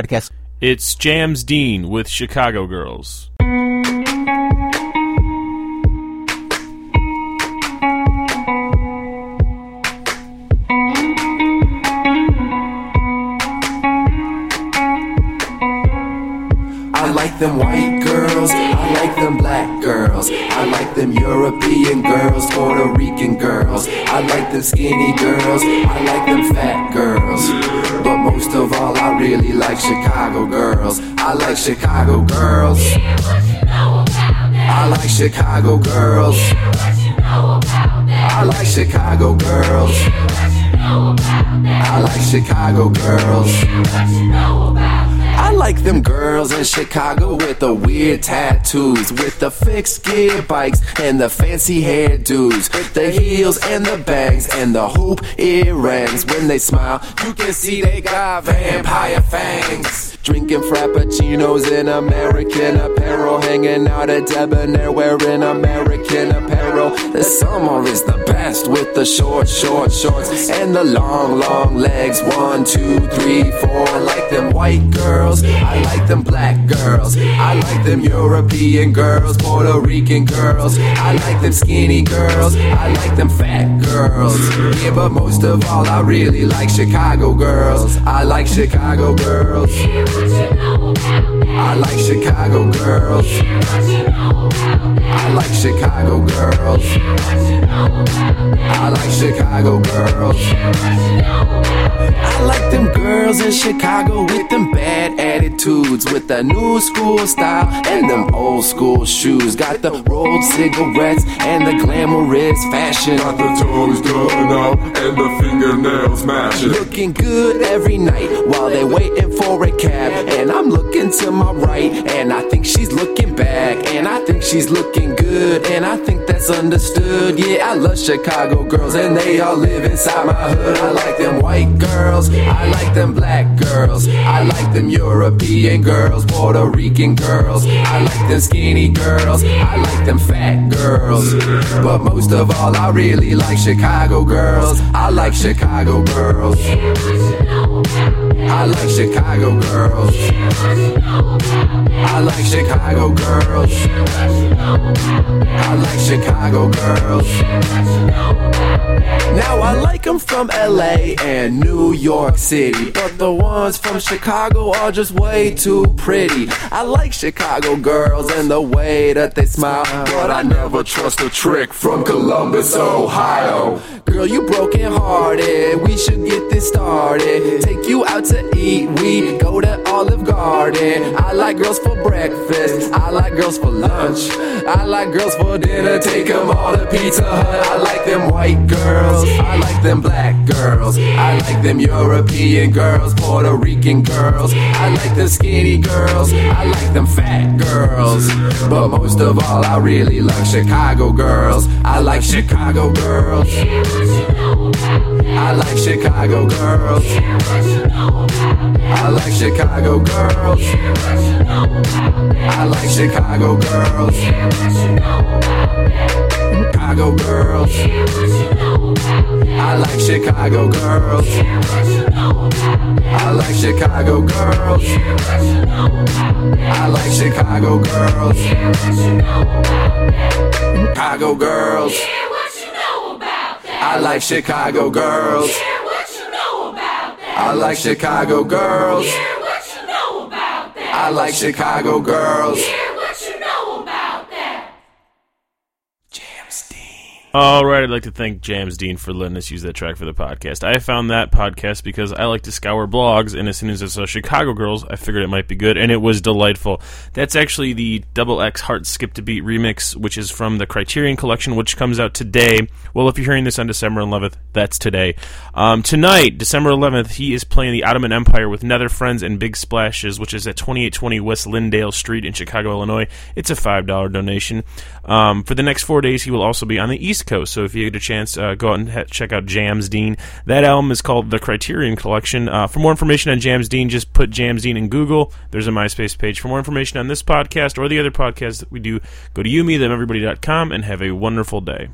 podcast. It's Jams Dean with Chicago Girls. I like them white girls, I like them black girls, I like them European girls, Puerto Rican girls, I like them skinny girls, I like them fat girls. Most of all, I really like Chicago girls. I like Chicago girls. I like Chicago girls. I like Chicago girls. Chicago girls. I like them girls in Chicago with the weird tattoos, with the fixed gear bikes and the fancy hairdos, with the heels and the bangs and the hoop earrings. When they smile, you can see they got vampire fangs. Drinking frappuccinos in American apparel, hanging out at Debonair wearing American apparel. The summer is the with the short, short shorts and the long, long legs. One, two, three, four. I like them white girls. I like them black girls. I like them European girls, Puerto Rican girls. I like them skinny girls. I like them fat girls. Yeah, but most of all, I really like Chicago girls. I like Chicago girls. I like Chicago girls. I like Chicago girls. I like Chicago girls. I like them girls in Chicago with them bad attitudes, with the new school style and them old school shoes. Got the rolled cigarettes and the glamorous fashion. Got the toes done up and the fingernails matching. Looking good every night while they waiting for a cab. And I'm looking to my right, and I think she's looking back. And I think she's looking good, and I think that's understood. Yeah, I love Chicago girls, and they all live inside my hood. I like them white girls, I like them black girls, I like them European girls, Puerto Rican girls, I like them skinny girls, I like them fat girls. But most of all, I really like Chicago girls. I like Chicago girls. I like Chicago girls. I like Chicago girls. I like Chicago girls. Now I like them from LA and New York City, but the ones from Chicago are just way too pretty. I like Chicago girls and the way that they smile, but I never trust a trick from Columbus, Ohio. Girl, you broken hearted. We should get this started. Take you out to eat. We go to Olive Garden. I like girls for breakfast. I like girls for lunch. I like girls for dinner. Take them all to Pizza Hut. I like them white girls. I like them black girls. I like them European girls, Puerto Rican girls. I like the skinny girls. I like them fat girls. But most of all, I really like Chicago girls. I like Chicago girls. I like Chicago girls. I like Chicago girls. I like Chicago girls. Chicago girls. I like Chicago girls. I like Chicago girls. I like Chicago girls. Chicago girls. I like Chicago girls. I like Chicago girls. Hear what you know about that. I like Chicago girls. All right, I'd like to thank James Dean for letting us use that track for the podcast. I found that podcast because I like to scour blogs, and as soon as I saw Chicago Girls, I figured it might be good, and it was delightful. That's actually the Double X Heart Skipped A Beat remix, which is from the Criterion Collection, which comes out today. Well, if you're hearing this on December 11th, that's today. Um, tonight, December 11th, he is playing the Ottoman Empire with Netherfriends and Big Splashes, which is at 2820 West Lyndale Street in Chicago, Illinois. It's a $5 donation. Um, for the next four days, he will also be on the East Coast. So if you get a chance, uh, go out and ha- check out Jams Dean. That album is called The Criterion Collection. Uh, for more information on Jams Dean, just put Jams Dean in Google. There's a MySpace page. For more information on this podcast or the other podcasts that we do, go to youmethemeverybody.com and have a wonderful day.